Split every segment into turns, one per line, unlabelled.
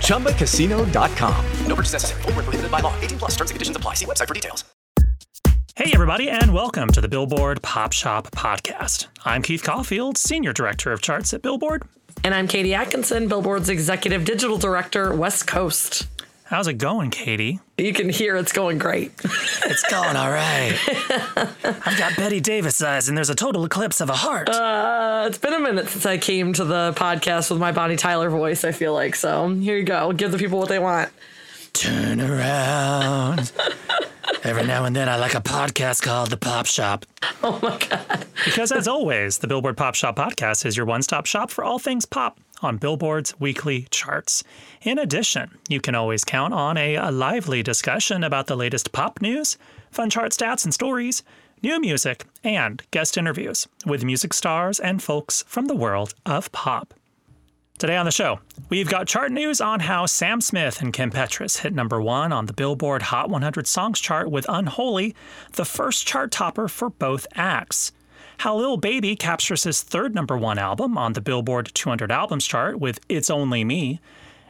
ChumbaCasino.com.
No purchase necessary. Full prohibited by law. 18 plus terms and conditions apply. See website for details.
Hey, everybody, and welcome to the Billboard Pop Shop Podcast. I'm Keith Caulfield, Senior Director of Charts at Billboard.
And I'm Katie Atkinson, Billboard's Executive Digital Director, West Coast.
How's it going, Katie?
You can hear it's going great.
it's going all right. I've got Bette Davis eyes, and there's a total eclipse of a heart.
Uh, it's been a minute since I came to the podcast with my Bonnie Tyler voice, I feel like. So here you go. Give the people what they want.
Turn around. Every now and then, I like a podcast called The Pop Shop.
Oh my God.
because, as always, the Billboard Pop Shop podcast is your one stop shop for all things pop on Billboard's weekly charts. In addition, you can always count on a, a, lively discussion about the latest pop news, fun chart stats and stories, new music, and guest interviews with music stars and folks from the world of pop. Today on the show, we've got chart news on how Sam Smith and Kim Petras hit number one on the Billboard Hot 100 Songs chart with Unholy, the first chart topper for both acts. How Lil Baby captures his third number one album on the Billboard 200 Albums chart with It's Only Me,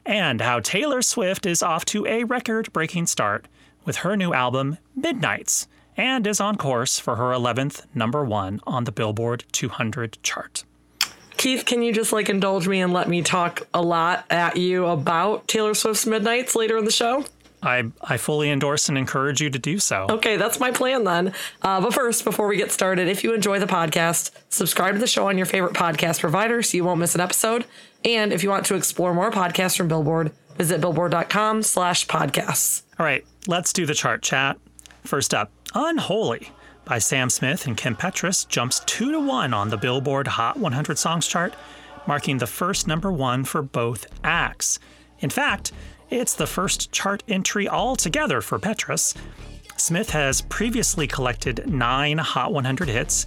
and how Taylor Swift is off to a record breaking start with her new album, Midnights, and is on course for her 11th number one on the Billboard 200 chart.
Keith, can you just like indulge me and let me talk a lot at you about Taylor Swift's Midnights later in the show?
I, I fully endorse and encourage you to do so.
Okay, that's my plan then. Uh, but first, before we get started, if you enjoy the podcast, subscribe to the show on your favorite podcast provider so you won't miss an episode. And if you want to explore more podcasts from Billboard, visit billboard.com slash podcasts.
All right, let's do the chart chat. First up, Unholy by Sam Smith and Kim Petras jumps 2 to 1 on the Billboard Hot 100 Songs chart, marking the first number 1 for both acts. In fact, it's the first chart entry altogether for Petras. Smith has previously collected 9 Hot 100 hits,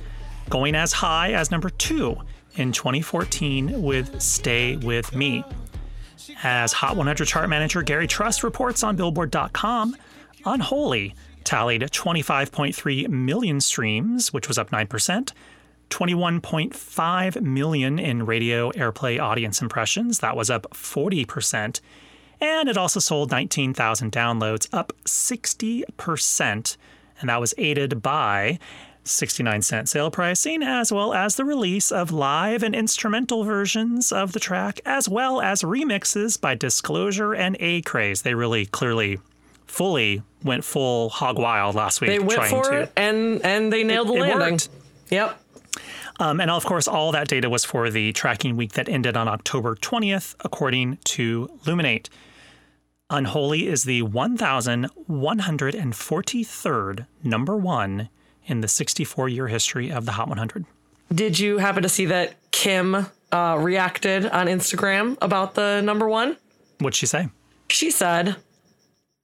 going as high as number 2 in 2014 with Stay With Me. As Hot 100 chart manager Gary Trust reports on Billboard.com, Unholy tallied 25.3 million streams, which was up 9%, 21.5 million in radio airplay audience impressions, that was up 40%, and it also sold 19,000 downloads, up 60%, and that was aided by 69 cent sale pricing, as well as the release of live and instrumental versions of the track, as well as remixes by Disclosure and Acraze. They really clearly fully went full hog wild last week.
They went for
to.
it and and they nailed it, the landing.
Worked.
Yep.
Um, and of course, all that data was for the tracking week that ended on October 20th, according to Luminate. Unholy is the 1,143rd number one in the 64 year history of the Hot 100.
Did you happen to see that Kim uh, reacted on Instagram about the number one?
What'd she say?
She said,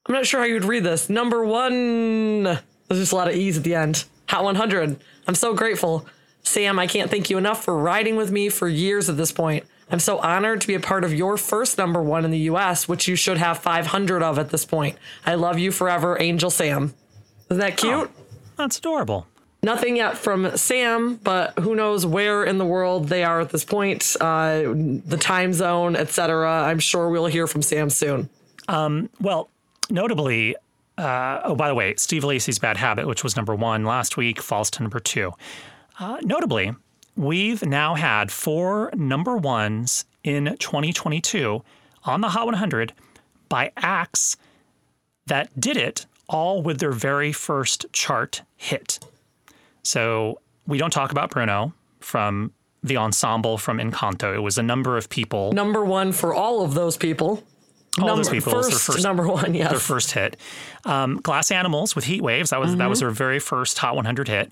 I'm not sure how you'd read this. Number one. There's just a lot of E's at the end. Hot 100. I'm so grateful. Sam, I can't thank you enough for riding with me for years at this point. I'm so honored to be a part of your first number one in the US, which you should have 500 of at this point. I love you forever, Angel Sam. Isn't that cute?
Oh, that's adorable.
Nothing yet from Sam, but who knows where in the world they are at this point, uh, the time zone, etc. I'm sure we'll hear from Sam soon.
Um, well, notably, uh, oh, by the way, Steve Lacy's Bad Habit, which was number one last week, falls to number two. Uh, notably, we've now had four number ones in 2022 on the Hot 100 by acts that did it all with their very first chart hit. So we don't talk about Bruno from the ensemble from Encanto. It was a number of people.
Number one for all of those people.
All
number,
those people was
First,
their first-
number one, yes.
their first hit. Um, Glass Animals with Heat Waves. That was that was their very first Hot 100 hit.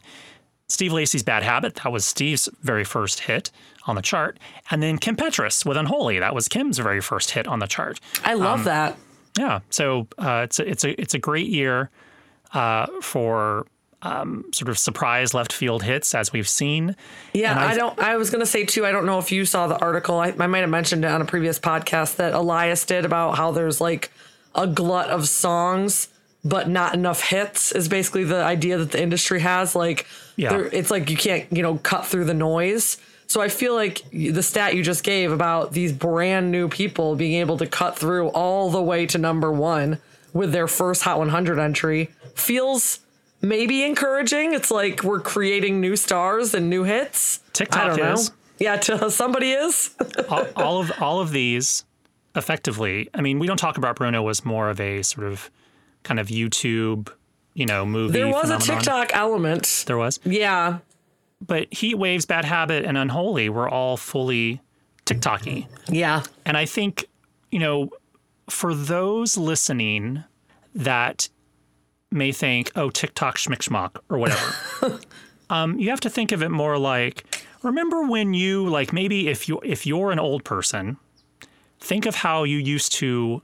Steve Lacy's Bad Habit. That was Steve's very first hit on the chart. And then Kim Petras with Unholy. That was Kim's very first hit on the chart.
I love
um,
that.
Yeah. So uh, it's a, it's a it's a great year uh, for um, sort of surprise left field hits as we've seen.
Yeah, I don't. I was gonna say too. I don't know if you saw the article. I, I might have mentioned it on a previous podcast that Elias did about how there's like a glut of songs, but not enough hits. Is basically the idea that the industry has. Like,
Yeah.
it's like you can't you know cut through the noise. So I feel like the stat you just gave about these brand new people being able to cut through all the way to number one with their first Hot 100 entry feels maybe encouraging. It's like we're creating new stars and new hits.
TikTok
I don't
is.
know. Yeah, to, somebody is.
all, all of all of these effectively i mean we don't talk about bruno was more of a sort of kind of youtube you know movie
there was a. TikTok element.
there was
Yeah.
but heat waves bad habit and unholy were all fully tiktoky
Yeah.
and i think you know for those listening that may think oh tiktok schmick or whatever um, you have to think of it more like remember when you like maybe if you if you're an old person think of how you used to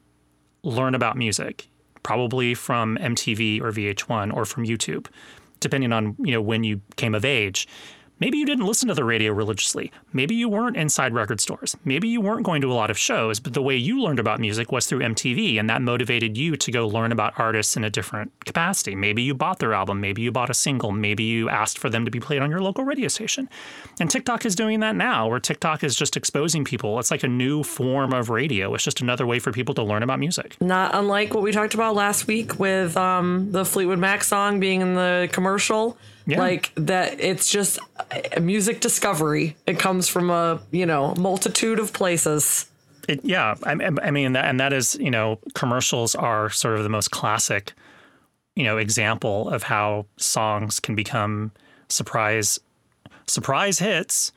learn about music probably from MTV or VH1 or from YouTube depending on you know when you came of age maybe you didn't listen to the radio religiously. Maybe you weren't inside record stores. Maybe you weren't going to a lot of shows but the way you learned about music was through MTV and that motivated you to go learn about artists in a different capacity. Maybe you bought their album. Maybe you bought a single. Maybe you asked for them to be played on your local radio station. And TikTok is doing that now where TikTok is just exposing people. It's like a new form of radio. It's just another way for people to learn about music.
Not unlike what we talked about last week with um, the Fleetwood Mac song being in the commercial.
Yeah.
Like that, it's just a music discovery. It comes from a you know multitude of places.
It, yeah, I, I mean, that, and that is, you know, commercials are sort of the most classic, you know, example of how songs can become surprise, surprise hits,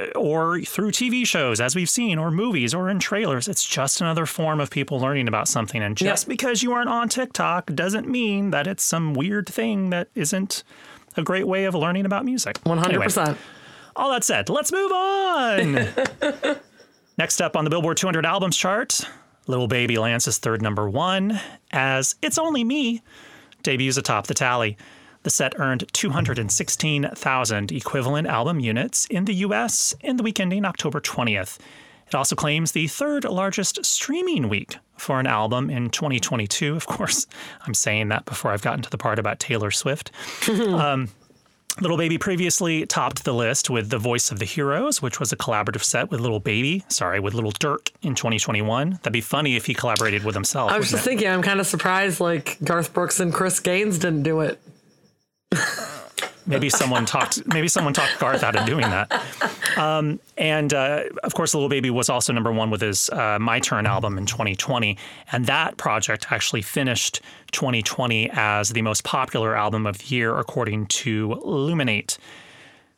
uh, or through TV shows, as we've seen, or movies, or in trailers. It's just another form of people learning about something. And just
Yep.
because you aren't on TikTok doesn't mean that it's some weird thing that isn't a great way of learning about music.
One hundred
Anyway,
percent.
all that said, let's move on. Next up on the Billboard 200 albums chart, Lil Baby Lance's third number one as It's Only Me debuts atop the tally. The set earned 216,000 equivalent album units in the US in the week ending October 20th. It also claims the third largest streaming week for an album in 2022. Of course, I'm saying that before I've gotten to the part about Taylor Swift. Um, Lil Baby previously topped the list with The Voice of the Heroes, which was a collaborative set with Lil Baby, sorry, with Lil Durk in 2021. That'd be funny if he collaborated with himself.
I was just
it?
thinking, I'm kind of surprised like Garth Brooks and Chris Gaines didn't do it.
maybe someone talked maybe someone talked Garth out of doing that. Um, and uh, of course, Lil Baby was also number one with his uh, My Turn album in 2020, and that project actually finished 2020 as the most popular album of the year according to Luminate.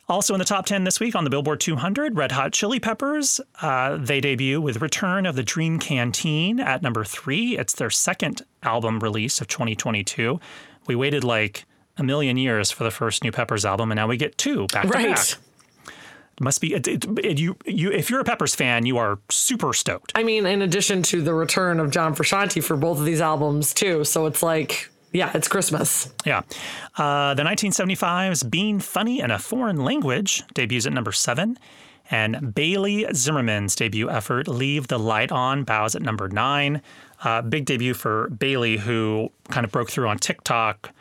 Also in the top 10 this week on the Billboard 200, Red Hot Chili Peppers. Uh, they debut with Return of the Dream Canteen at number three. It's their second album release of 2022. We waited like a million years for the first new Peppers album, and now we get two back to back.
Right.
It must be it, it, it- you. You if you're a Peppers fan, you are super stoked.
I mean, in addition to the return of John Frusciante for both of these albums too, so it's like, yeah, it's Christmas.
Yeah. Uh, the 1975's Being Funny in a Foreign Language debuts at number seven. And Bailey Zimmerman's debut effort, Leave the Light On, bows at number nine. Uh, big debut for Bailey, who kind of broke through on TikTok,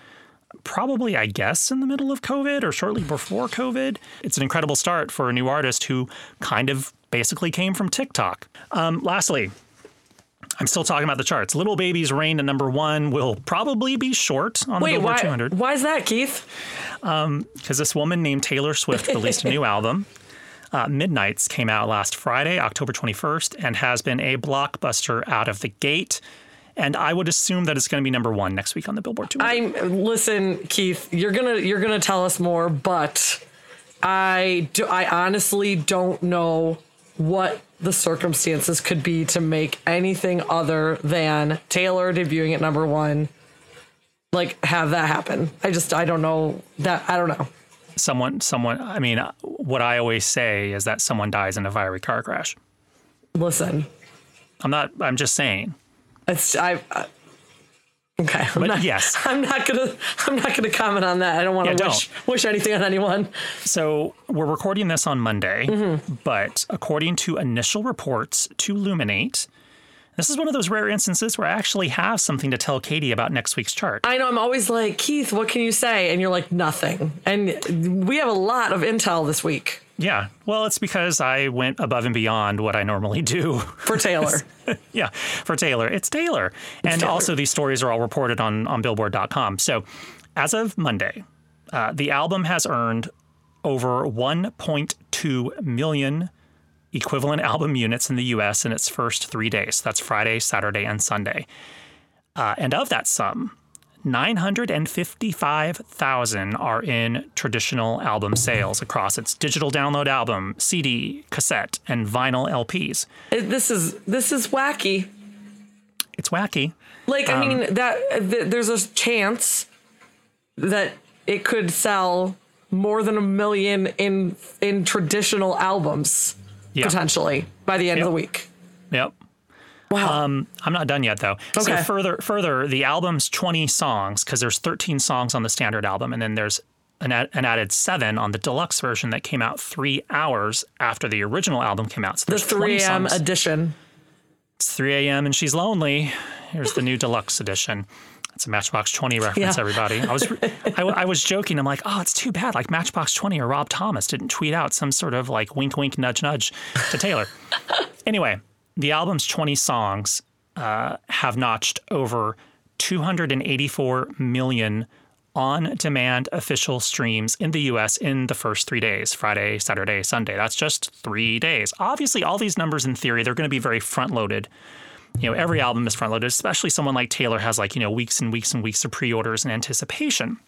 probably, I guess, in the middle of COVID or shortly before COVID. It's an incredible start for a new artist who kind of basically came from TikTok. Um, lastly, I'm still talking about the charts. Lil Baby's reign at number one will probably be short on the
Wait,
Billboard
why?
200
Why is that, Keith?
because this woman named Taylor Swift released a new album. Uh, Midnights came out last Friday, October 21st, and has been a blockbuster out of the gate. And I would assume that it's going to be number one next week on the Billboard 200.
I'm listen, Keith. You're gonna you're gonna tell us more, but I do. I honestly don't know what the circumstances could be to make anything other than Taylor debuting at number one, like have that happen. I just I don't know that I don't know.
someone, someone. I mean, what I always say is that someone dies in a fiery car crash.
Listen,
I'm not. I'm just saying.
It's I. I Okay, I'm
But
not,
yes.
I'm not gonna. I'm not gonna comment on that. I don't want to
Yeah,
wish wish anything on anyone.
So we're recording this on Monday,
Mm-hmm.
but according to initial reports to Luminate, this is one of those rare instances where I actually have something to tell Katie about next week's chart.
I know I'm always like, Keith, what can you say? And you're like, nothing. And we have a lot of intel this week
Yeah, well, it's because I went above and beyond what I normally do.
for Taylor.
yeah, for Taylor. It's Taylor. and
Taylor.
also, these stories are all reported on, on Billboard.com. So, as of Monday, uh, the album has earned over 1.2 million equivalent album units in the US in its first three days. That's Friday, Saturday, and Sunday. Uh, and of that sum, 955,000 are in traditional album sales across its digital download album, CD, cassette, and vinyl LPs.
This is this is wacky.
It's wacky.
Like,
Um,
I mean, that th- there's a chance that it could sell more than a million in in traditional albums
Yeah.
potentially by the end of the week.
Yep.
Wow.
Um, I'm not done yet though. So
Okay.
further, further, the album's 20 songs because there's 13 songs on the standard album, and then there's an, ad- an added seven on the deluxe version that came out three hours after the original album came out. So
the
there's
3 a.m. edition.
It's 3 a.m. and she's lonely. Here's the new deluxe edition. It's a Matchbox 20 reference,
Yeah.
everybody. I was, I, I was joking. I'm like, oh, it's too bad. Like Matchbox 20 or Rob Thomas didn't tweet out some sort of like wink, wink, nudge, nudge to Taylor. anyway, the album's 20 songs uh, have notched over 284 million on-demand official streams in the U.S. in the first three days: Friday, Saturday, Sunday. That's just three days. Obviously, all these numbers in theory they're going to be very front-loaded you know, every album is front loaded, especially someone like Taylor has like, you know, weeks and weeks and weeks of pre orders and anticipation.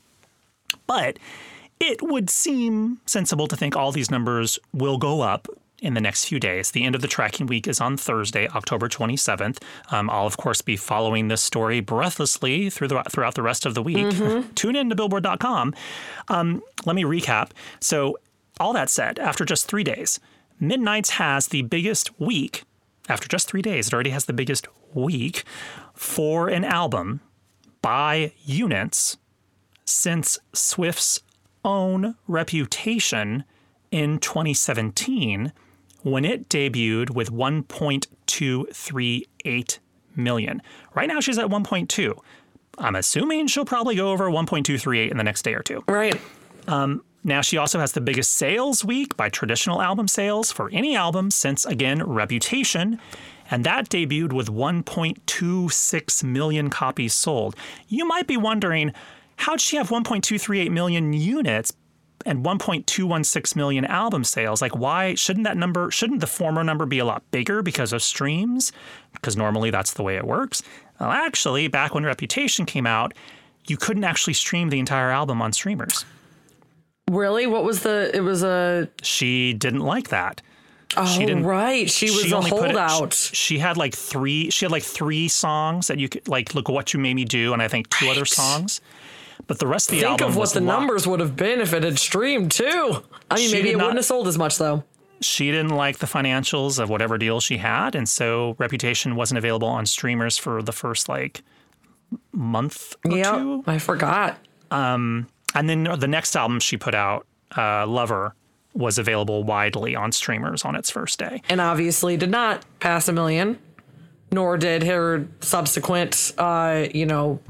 But it would seem sensible to think all these numbers will go up in the next few days. The end of the tracking week is on Thursday, October 27th. Um, I'll, of course, be following this story breathlessly through the, throughout the rest of the week. Tune in to Billboard.com. Um, let me recap. So, all that said, after just three days, Midnights has the biggest week after just three days, it already has the biggest week for an album by units since Swift's own reputation in 2017 when it debuted with 1.238 million. Right now, she's at 1.2. I'm assuming she'll probably go over 1.238 in the next day or two.
Right.
Um, now, she also has the biggest sales week by traditional album sales for any album since, again, Reputation. And that debuted with 1.26 million copies sold. You might be wondering, how'd she have 1.238 million units and 1.216 million album sales? Like, why shouldn't that number, shouldn't the former number be a lot bigger because of streams? Because normally that's the way it works. Well, actually, back when Reputation came out, you couldn't actually stream the entire album on streamers
Really? What was the? It was a.
she didn't like that.
Oh,
She didn't-
right. She was a
only put it-
holdout.
she, she had like three. She had like three songs that you could like look what you made me do, and I think two other sons. But the rest of the
Think
album
Think
of
what the
locked.
numbers would have been if it had streamed too. I mean,
She
maybe it
not-
wouldn't have sold as much though.
She didn't like the financials of whatever deal she had, and so Reputation wasn't available on streamers for the first like month or
Yeah,
two.
I forgot.
And then the next album she put out, uh, Lover, was available widely on streamers on its first day.
and obviously did not pass a million, nor did her subsequent, uh, you know,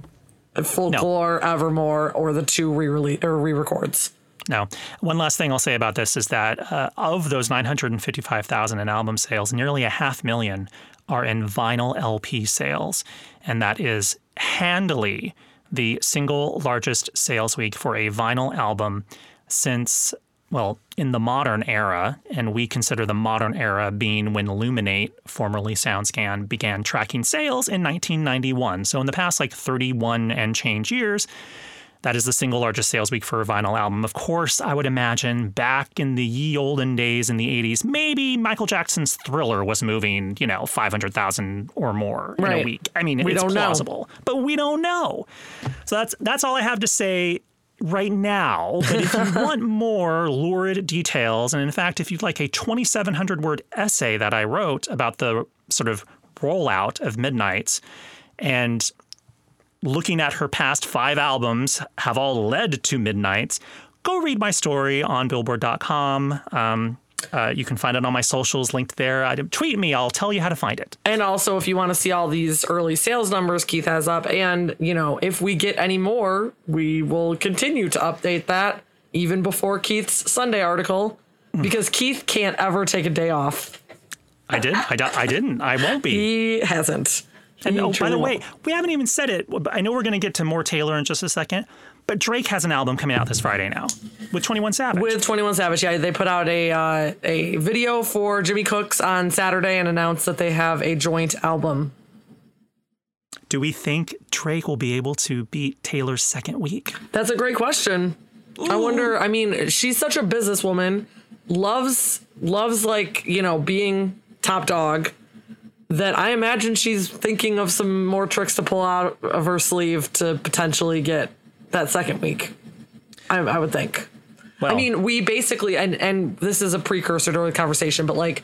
folklore, Evermore, or the two re-release or re-records.
Now, one last thing I'll say about this is that uh, of those 955,000 in album sales, nearly a half million are in vinyl LP sales. And that is handily the single largest sales week for a vinyl album since well, in the modern era, and we consider the modern era being when Luminate, formerly SoundScan, began tracking sales in 1991. So in the past like 31 and change years, that is the single largest sales week for a vinyl album. Of course, I would imagine back in the ye olden days in the 80s, maybe Michael Jackson's Thriller was moving, you know, 500,000 or more in a
Right.
week. I mean,
We
it's
don't know.
plausible, but we don't know. So that's that's all I have to say right now. But if you want more lurid details, and in fact, if you'd like a 2,700 word essay that I wrote about the sort of rollout of Midnights and looking at her past five albums have all led to Midnights, go read my story on billboard.com. Um, uh, you can find it on my socials linked there. I, tweet me, I'll tell you how to find it.
And also, if you want to see all these early sales numbers Keith has up, and you know, if we get any more, we will continue to update that even before Keith's Sunday article, because Keith can't ever take a day off.
I did. I, I didn't. I won't be.
He hasn't.
And
He
oh, by the way,
won't.
we haven't even said it. I know we're going to get to more Taylor in just a second, but Drake has an album coming out this Friday now with 21 Savage.
with Twenty One Savage, yeah, they put out a uh, a video for Jimmy Cooks on Saturday and announced that they have a joint album.
Do we think Drake will be able to beat Taylor's second week?
That's a great question. I wonder. I mean, she's such a businesswoman, loves loves like you know being top dog. That I imagine she's thinking of some more tricks to pull out of her sleeve to potentially get that second week. I, I would think.
Well,
I mean, we basically, and and this is a precursor to the conversation, but like,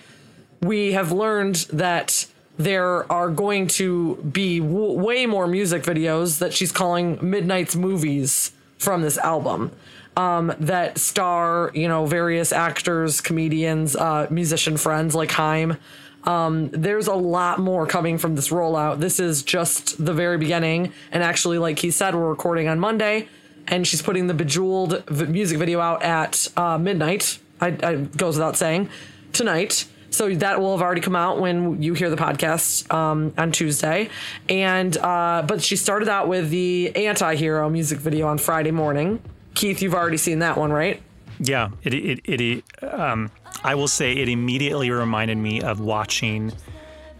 we have learned that there are going to be w- way more music videos that she's calling Midnight's movies from this album. Um, that star, you know, various actors, comedians, uh, musician friends like Haim. Um, there's a lot more coming from this rollout. This is just the very beginning. And actually, like he said, we're recording on Monday, and she's putting the Bejeweled v- music video out at uh, midnight. I, I goes without saying tonight. So that will have already come out when you hear the podcast um, on Tuesday. And uh, but she started out with the anti-hero music video on Friday morning. Keith, you've already seen that one, right?
Yeah, it, it, it, um, I will say it immediately reminded me of watching,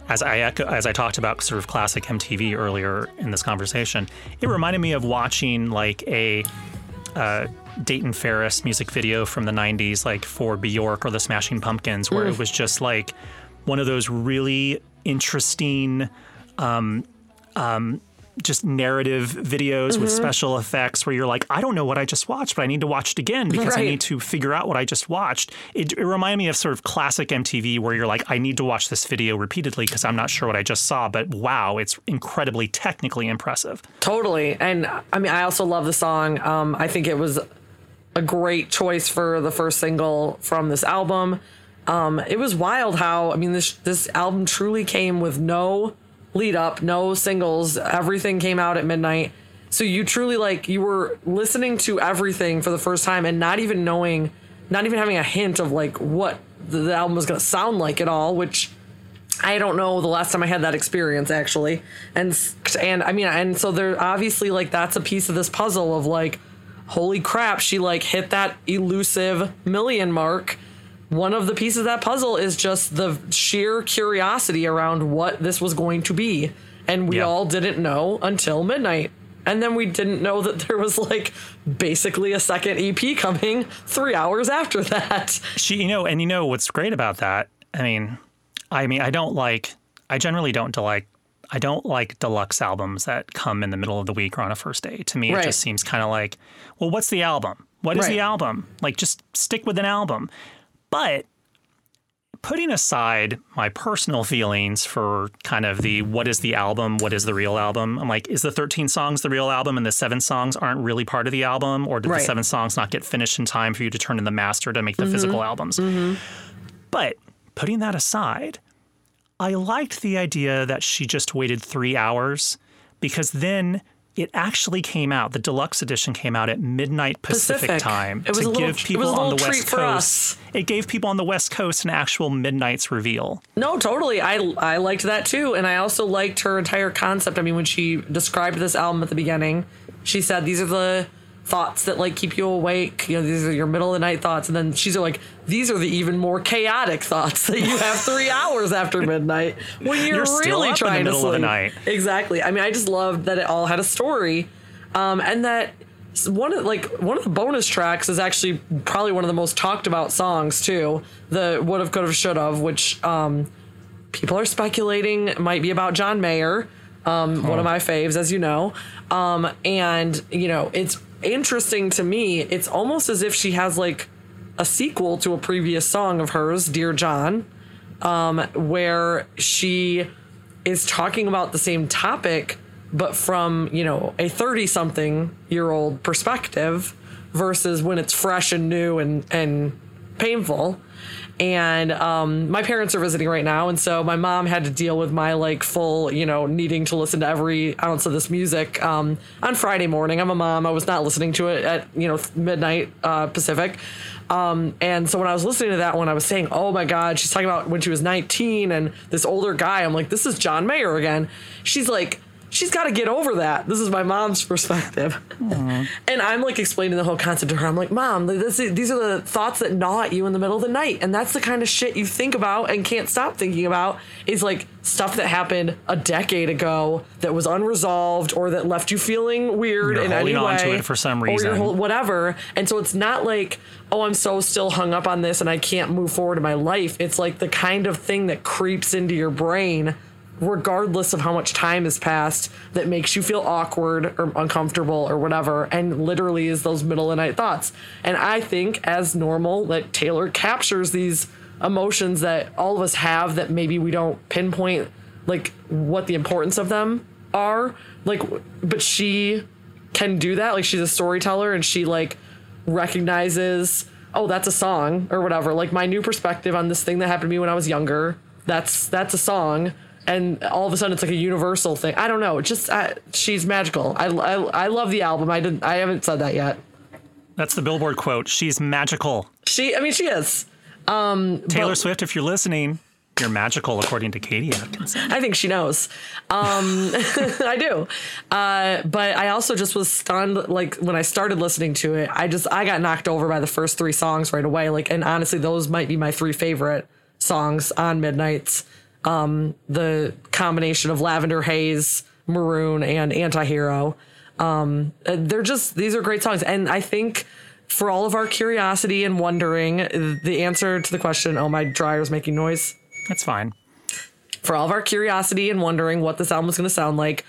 as I echo, as I talked about sort of classic MTV earlier in this conversation. It reminded me of watching like a uh, Dayton Faris music video from the '90s, like for Bjork or the Smashing Pumpkins, where it was just like one of those really interesting. Um, um, just narrative videos with special effects where you're like, I don't know what I just watched, but I need to watch it again because I need to figure out what I just watched. It, it reminded me of sort of classic MTV where you're like, I need to watch this video repeatedly because I'm not sure what I just saw, but wow, it's incredibly technically impressive.
Totally. And I mean, I also love the song. Um, I think it was a great choice for the first single from this album. Um, it was wild how I mean this this album truly came with no lead up, no singles. Everything came out at midnight. So you truly like you were listening to everything for the first time and not even knowing, not even having a hint of like what the, album was going to sound like at all, which I don't know the last time I had that experience actually. And and I mean and so there obviously like that's a piece of this puzzle of like holy crap, she like hit that elusive million mark. One of the pieces of that puzzle is just the sheer curiosity around what this was going to be. And we
Yeah.
all didn't know until midnight. And then we didn't know that there was like basically a second EP coming three hours after that.
She, you know, and you know what's great about that? I mean, I mean, I don't like, I generally don't like, I don't like deluxe albums that come in the middle of the week or on a first day. To me, it just seems kind of like, well, what's the album? What is
Right.
the album? Like, just stick with an album. But putting aside my personal feelings for kind of the what is the album, what is the real album, I'm like, is the 13 songs the real album and the seven songs aren't really part of the album? Or did
Right.
the seven songs not get finished in time for you to turn in the master to make the mm-hmm. physical albums? Mm-hmm. But putting that aside, I liked the idea that she just waited three hours because then it actually came out. The deluxe edition came out at midnight Pacific,
Pacific.
time
It was
to
a little-
give
it
people
was a
on the West Coast. It gave people on the West Coast an actual midnight's reveal.
No, totally. I I liked that too, and I also liked her entire concept. I mean, when she described this album at the beginning, she said these are the thoughts that like keep you awake. You know, these are your middle of the night thoughts, and then she's like, these are the even more chaotic thoughts that you have three hours after midnight when you're,
You're still
really
up in the
trying to
of the
sleep.
night.
Exactly. I mean, I just loved that it all had a story, um, and that one of like one of the bonus tracks is actually probably one of the most talked about songs too. The would have, could have, should have, which um, people are speculating might be about John Mayer, um, one of my faves, as you know. Um, and you know, it's interesting to me. It's almost as if she has like a sequel to a previous song of hers, "Dear John," um, where she is talking about the same topic, but from you know a thirty-something year old perspective, versus when it's fresh and new and and painful. And um, my parents are visiting right now, and so my mom had to deal with my like full, you know, needing to listen to every ounce of this music um, on Friday morning. I'm a mom; I was not listening to it at you know midnight uh, Pacific. Um, and so when I was listening to that one, I was saying, "Oh my God!" She's talking about when she was 19 and this older guy. I'm like, "This is John Mayer again." She's like, "She's got to get over that." This is my mom's perspective, and I'm like explaining the whole concept to her. I'm like, "Mom, this is, these are the thoughts that gnaw at you in the middle of the night, and that's the kind of shit you think about and can't stop thinking about. Is like stuff that happened a decade ago that was unresolved or that left you feeling weird
You're
in any
holding on to
way,
it for some
or
reason.
hol- whatever. And so it's not like, oh, I'm so still hung up on this and I can't move forward in my life. It's like the kind of thing that creeps into your brain, regardless of how much time has passed, that makes you feel awkward or uncomfortable or whatever. And literally is those middle of the night thoughts. And I think, as normal, that Taylor captures these emotions that all of us have that maybe we don't pinpoint like what the importance of them are like but she can do that like she's a storyteller and she like recognizes oh that's a song or whatever like my new perspective on this thing that happened to me when i was younger that's that's a song and all of a sudden it's like a universal thing i don't know just I, she's magical I, I i love the album i didn't i haven't said that yet
That's the Billboard quote. She's magical.
she i mean she is
Taylor Swift, if you're listening, you're magical, according to Katie Atkinson.
I think she knows. Um, I do. Uh, but I also just was stunned. Like when I started listening to it, I just I got knocked over by the first three songs right away. Like, and honestly, those might be my three favorite songs on Midnights. Um, the combination of Lavender Haze, Maroon, and Antihero. Um, uh, they're just these are great songs, and I think. For all of our curiosity and wondering, the answer to the question, oh, my dryer's making noise
That's fine.
for all of our curiosity and wondering what this album was going to sound like,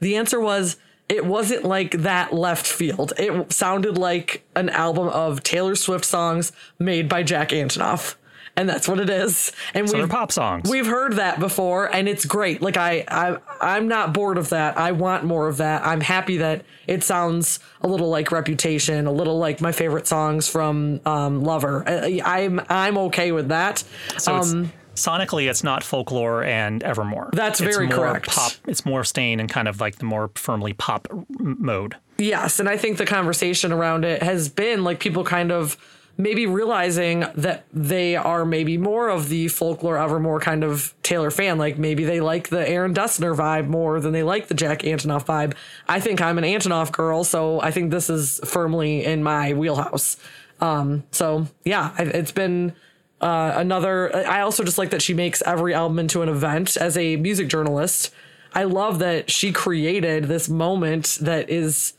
the answer was it wasn't like that left field. It sounded like an album of Taylor Swift songs made by Jack Antonoff. And that's what it is. And we've
they're pop songs.
We've heard that before and it's great. Like I I I'm not bored of that. I want more of that. I'm happy that it sounds a little like Reputation, a little like my favorite songs from um, Lover. I, I'm I'm okay with that.
So it's,
um
sonically, it's not folklore and Evermore.
That's
it's
very
more
correct.
Pop. It's more staying in kind of like the more firmly pop mode.
Yes, and I think the conversation around it has been like people kind of maybe realizing that they are maybe more of the folklore Evermore kind of Taylor fan. Like maybe they like the Aaron Dessner vibe more than they like the Jack Antonoff vibe. I think I'm an Antonoff girl, so I think this is firmly in my wheelhouse. Um, so yeah, it's been uh, another. I also just like that she makes every album into an event as a music journalist. I love that she created this moment that is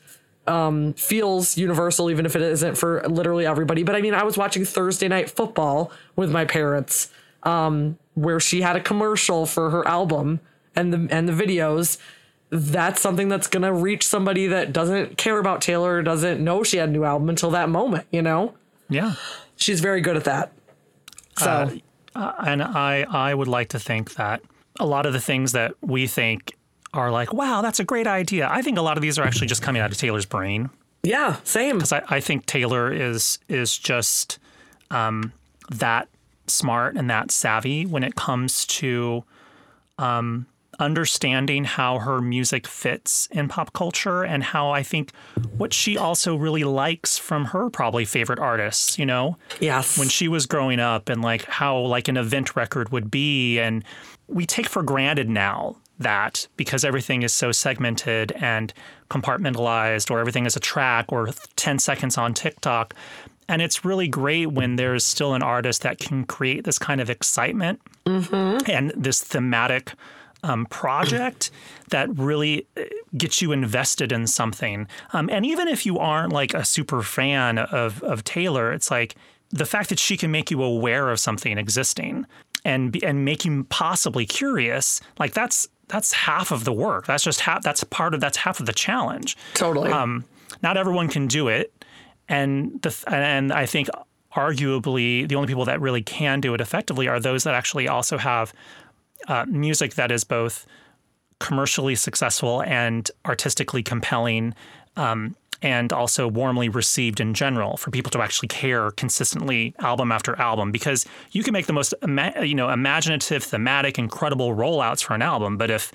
um, feels universal, even if it isn't for literally everybody. But I mean, I was watching Thursday Night Football with my parents, um, where she had a commercial for her album and the and the videos. That's something that's gonna reach somebody that doesn't care about Taylor, doesn't know she had a new album until that moment. You know,
Yeah.
she's very good at that. So
and I I would like to think that a lot of the things that we think are like, wow, that's a great idea. I think a lot of these are actually just coming out of Taylor's brain.
yeah, same.
because I, I think Taylor is is just um, that smart and that savvy when it comes to um, understanding how her music fits in pop culture and how I think what she also really likes from her probably favorite artists. You know,
Yes.
when she was growing up and like how like an event record would be and we take for granted now that because everything is so segmented and compartmentalized, or everything is a track or 10 seconds on TikTok. And it's really great when there's still an artist that can create this kind of excitement and this thematic um, project that really uh, gets you invested in something. Um, and even if you aren't like a super fan of, of Taylor, it's like the fact that she can make you aware of something existing and and make you possibly curious, like that's that's half of the work. That's just half. That's part of that's half of the challenge.
Totally.
Um, not everyone can do it, and the and I think arguably the only people that really can do it effectively are those that actually also have uh, music that is both commercially successful and artistically compelling. Um, and also warmly received in general for people to actually care consistently album after album because you can make the most you know imaginative thematic incredible rollouts for an album but if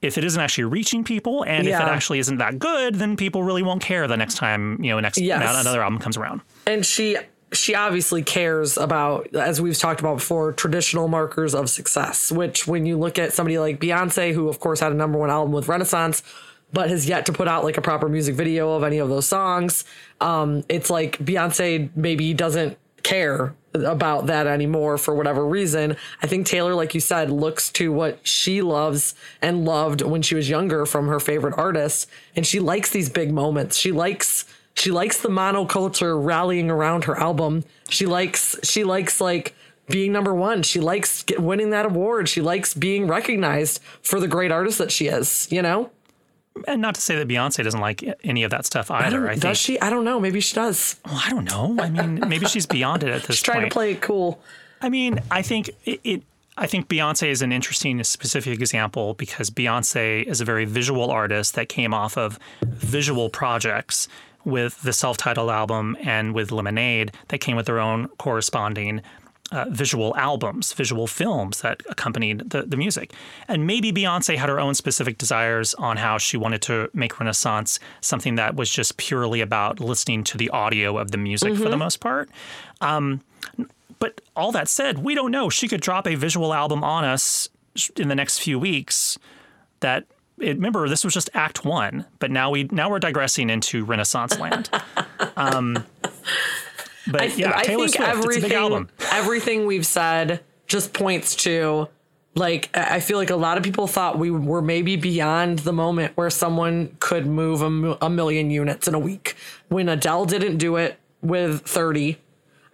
if it isn't actually reaching people and if it actually isn't that good then people really won't care the next time you know next
Yes.
another album comes around
and she she obviously cares about as we've talked about before traditional markers of success which when you look at somebody like beyonce who of course had a number one album with renaissance but has yet to put out like a proper music video of any of those songs um it's like beyonce maybe doesn't care about that anymore for whatever reason i think taylor like you said looks to what she loves and loved when she was younger from her favorite artists and she likes these big moments she likes she likes the monoculture rallying around her album. She likes she likes like being number one. She likes winning that award. She likes being recognized for the great artist that she is. You know,
and not to say that beyonce doesn't like any of that stuff either i,
does
think
she? I don't know. Maybe she does.
well, i don't know i mean maybe she's beyond it at this
She's trying
point
to play it cool.
I mean, I think it, it. I think Beyonce is an interesting specific example because Beyonce is a very visual artist that came off of visual projects with the self-titled album and with Lemonade that came with their own corresponding uh, visual albums, visual films that accompanied the, the music. And maybe Beyonce had her own specific desires on how she wanted to make Renaissance something that was just purely about listening to the audio of the music for the most part. But all that said, we don't know. She could drop a visual album on us in the next few weeks. That it, remember this was just Act One, but now we now we're digressing into Renaissance land. Um, but
I,
yeah,
I
Taylor
think
Swift, it's a big
everything
album.
everything we've said just points to like I I feel like a lot of people thought we were maybe beyond the moment where someone could move a, a million units in a week. When Adele didn't do it with 30,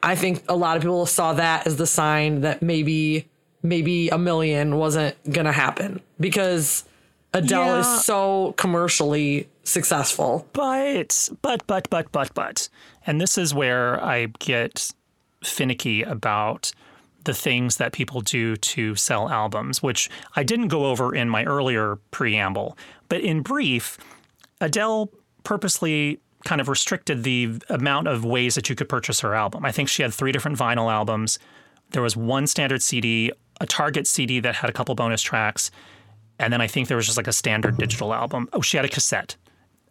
I think a lot of people saw that as the sign that maybe maybe a million wasn't gonna happen because Adele
Yeah.
is so commercially successful.
But, but, but, but, but, but. And this is where I get finicky about the things that people do to sell albums, which I didn't go over in my earlier preamble. But in brief, Adele purposely kind of restricted the amount of ways that you could purchase her album. I think she had three different vinyl albums. There was one standard CD, a Target CD that had a couple bonus tracks, and then I think there was just like a standard digital album. Oh, she had a cassette.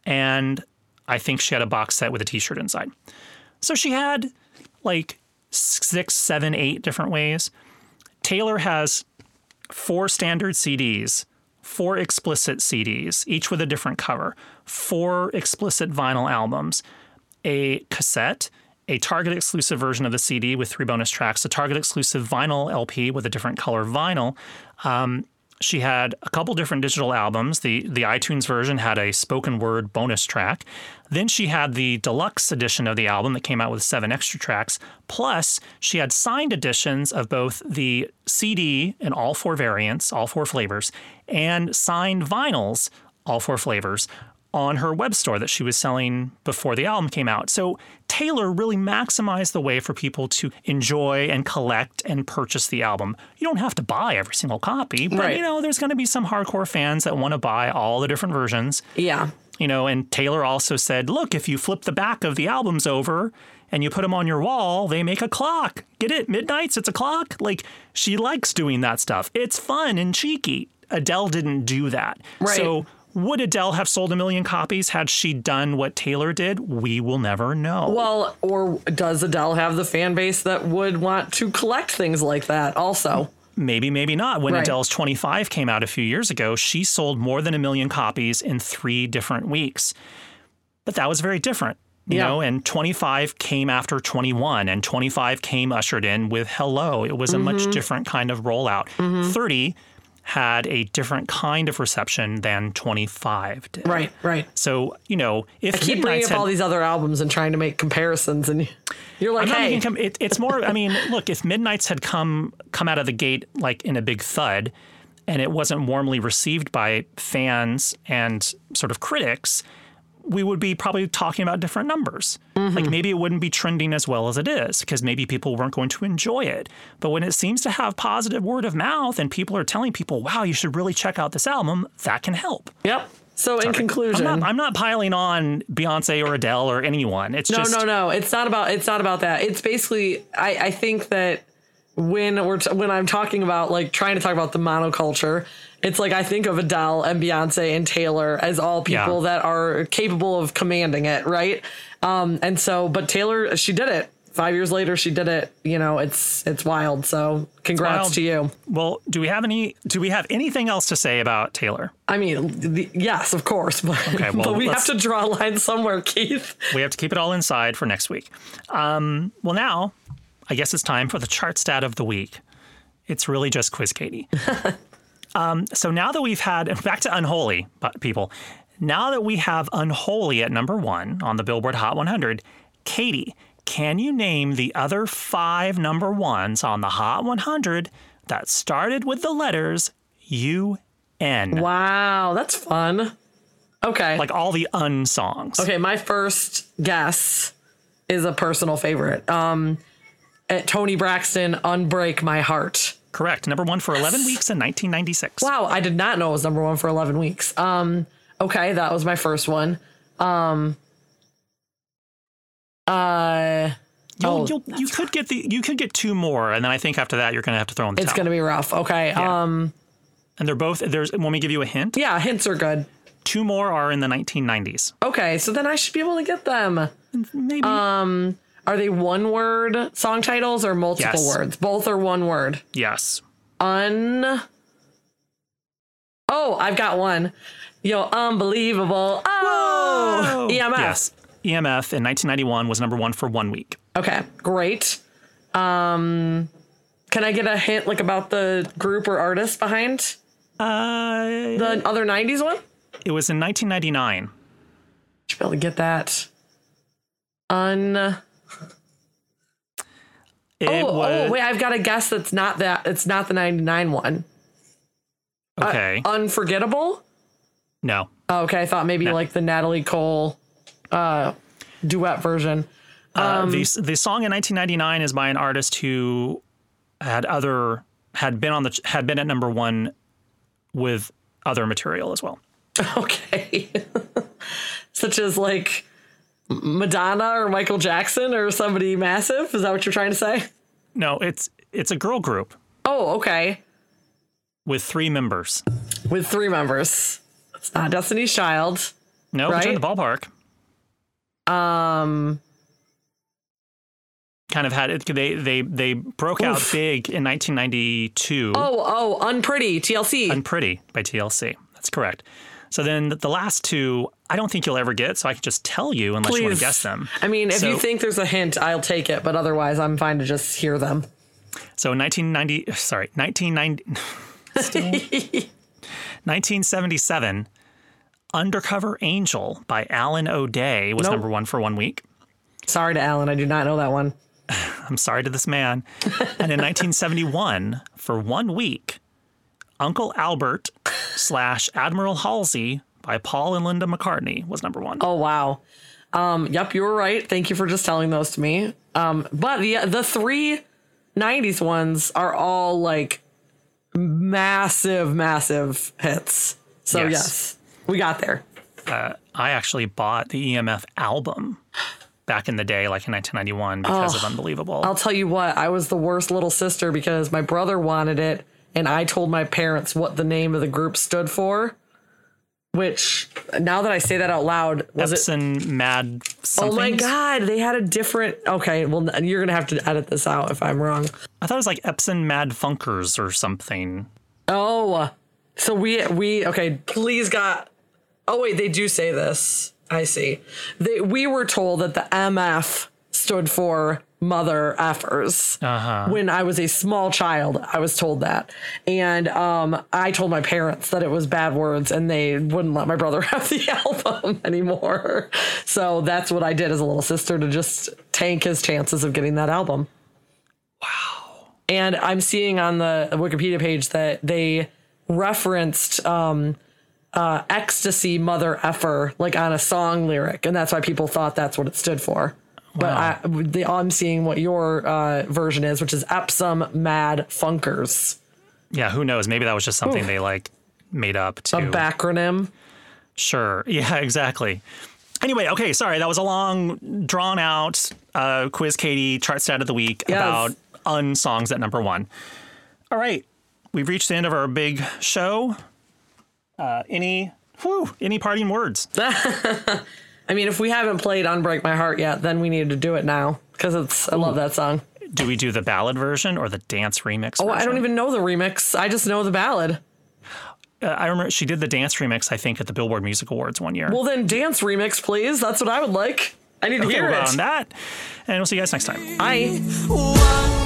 And I think she had a box set with a t shirt inside. So she had like six, seven, eight different ways. Taylor has four standard CDs, four explicit CDs, each with a different cover, four explicit vinyl albums, a cassette, a Target exclusive version of the CD with three bonus tracks, a Target exclusive vinyl LP with a different color vinyl. Um, she had a couple different digital albums. The the iTunes version had a spoken word bonus track. Then she had the deluxe edition of the album that came out with seven extra tracks. Plus, she had signed editions of both the CD in all four variants, all four flavors, and signed vinyls, all four flavors, on her web store that she was selling before the album came out. So Taylor really maximized the way for people to enjoy and collect and purchase the album. You don't have to buy every single copy, but
Right.
you know, there's going to be some hardcore fans that want to buy all the different versions.
Yeah.
You know, and Taylor also said, look, if you flip the back of the albums over and you put them on your wall, they make a clock. Get it? Midnights, it's a clock. Like, she likes doing that stuff. It's fun and cheeky. Adele didn't do that.
Right.
So, would Adele have sold a million copies had she done what Taylor did? We will never know.
Well, or does Adele have the fan base that would want to collect things like that also?
maybe, maybe not. When
Right.
Adele's 25 came out a few years ago, she sold more than a million copies in three different weeks. But that was very different. You
Yeah.
know, and 25 came after 21, and 25 came ushered in with Hello. It was a
Mm-hmm.
much different kind of rollout. 30 had a different kind of reception than 25 did.
Right, right.
So, you know, if
I keep bringing up
had-
all these other albums and trying to make comparisons, and you're like,
I'm
hey,
com- it, it's more. I mean, look, if Midnights had come come out of the gate like in a big thud, and it wasn't warmly received by fans and sort of critics, we would be probably talking about different numbers.
Mm-hmm.
Like maybe it wouldn't be trending as well as it is because maybe people weren't going to enjoy it. But when it seems to have positive word of mouth and people are telling people, "Wow, you should really check out this album," that can help.
yep. So in conclusion,
I'm not, I'm not piling on Beyonce or Adele or anyone. It's
no,
just
no, no. It's not about. It's not about that. It's basically. I, I think that when we're t- when I'm talking about like trying to talk about the monoculture, it's like I think of Adele and Beyonce and Taylor as all people
Yeah.
that are capable of commanding it, right? Um, and so, but Taylor, she did it. Five years later, she did it. You know, it's it's wild. So, congrats
wild.
to you.
Well, do we have any? Do we have anything else to say about Taylor?
I mean, the, yes, of course, but,
Okay, well,
but we have to draw a line somewhere, Keith.
We have to keep it all inside for next week. Um, well, now I guess it's time for the chart stat of the week. It's really just Quiz Katie. um, so now that we've had back to Unholy but people, now that we have Unholy at number one on the Billboard Hot 100, Katie, can you name the other five number ones on the Hot 100 that started with the letters U N?
Wow, that's fun. Okay.
Like all the un songs.
Okay, my first guess is a personal favorite. Um, at Toni Braxton, "Unbreak My Heart."
Correct. Number one for 11 weeks in 1996.
Wow, I did not know it was number one for eleven weeks. Um, okay, that was my first one. Um, uh,
You'll,
oh,
you'll, you could get the you could get two more, and then I think after that you're gonna have to throw in the
it's
towel.
gonna be rough. Okay.
Yeah.
Um,
and they're both. There's. Let me give you a hint?
yeah, hints are good.
Two more are in the 1990s.
Okay, so then I should be able to get them.
Maybe.
Um, are they one word song titles or multiple
Yes.
words? Both are one word.
yes.
Un. Oh, I've got one. Yo, unbelievable. Oh, EMF.
Yes. EMF in 1991 was number one for one week.
Okay, great. Um, can I get a hint like about the group or artist behind
Uh,
the other '90s one?
it was in 1999.
Should be able to get that. Un.
It
oh,
was
oh, wait, I've got a guess that's not that. It's not the '99 one.
okay.
Unforgettable.
no,
Oh, okay, I thought maybe
No.
like the Natalie Cole uh, duet version.
uh,
Um,
the the song in 1999 is by an artist who had other had been on the had been at number one with other material as well.
Okay. Such as like Madonna or Michael Jackson or somebody massive? Is that what you're trying to say?
No, it's it's a girl group
Oh, okay.
with three members.
With three members. It's not Destiny's Child.
No, but you're in the ballpark.
Um,
kind of had it. They they they broke out big in 1992.
oh, oh, Unpretty, TLC.
Unpretty by TLC. That's correct. So then the last two, I don't think you'll ever get. So I can just tell you unless you want to guess them.
I mean, if you think there's a hint, I'll take it, but otherwise, I'm fine to just hear them.
So 1990, sorry, 1990, 1977, Undercover Angel by Alan O'Day was
Nope.
number one for one week.
Sorry to Alan, I do not know that one.
I'm sorry to this man. and in 1971, for one week, Uncle Albert slash Admiral Halsey by Paul and Linda McCartney was number one.
Oh wow. Um, yep, you were right. Thank you for just telling those to me. Um, but the the three '90s ones are all like massive, massive hits. So
Yes.
yes, we got there.
I actually bought the EMF album back in the day, like in 1991, because of Unbelievable.
I'll tell you what, I was the worst little sister because my brother wanted it, and I told my parents what the name of the group stood for. which now that I say that out loud, was it?
Epsom Mad
Oh my god, they had a different. Okay, well you're gonna have to edit this out if I'm wrong.
I thought it was like Epsom Mad Funkers or something.
Oh, so we we okay. Please got. Oh wait, they do say this. I see. They we were told that the MF stood for mother effers.
Uh-huh.
When I was a small child, I was told that, and um, I told my parents that it was bad words, and they wouldn't let my brother have the album anymore. So that's what I did as a little sister to just tank his chances of getting that album. Wow. And I'm seeing on the Wikipedia page that they referenced um, uh, ecstasy mother effer like on a song lyric, and that's why people thought that's what it stood for. But I, the, I'm seeing what your uh, version is, which is Epsom Mad Funkers,
Yeah, who knows? Maybe that was just something they like made up to
a backronym.
Sure. Yeah, exactly. Anyway, okay, sorry. That was a long, drawn out uh, quiz Katie chart stat of the week
Yes.
about unsongs at number one. All right. We've reached the end of our big show. Uh, any whew, any parting words?
I mean, if we haven't played "Unbreak My Heart" yet, then we need to do it now because it's. I love that song.
Do we do the ballad version or the dance remix?
Oh, I don't even know the remix. I just know the ballad.
Uh, I remember she did the dance remix. I think at the Billboard Music Awards one year.
Well, then dance remix, please. That's what I would like. I need to
okay,
hear
we'll
it.
on that, and we'll see you guys next time.
I.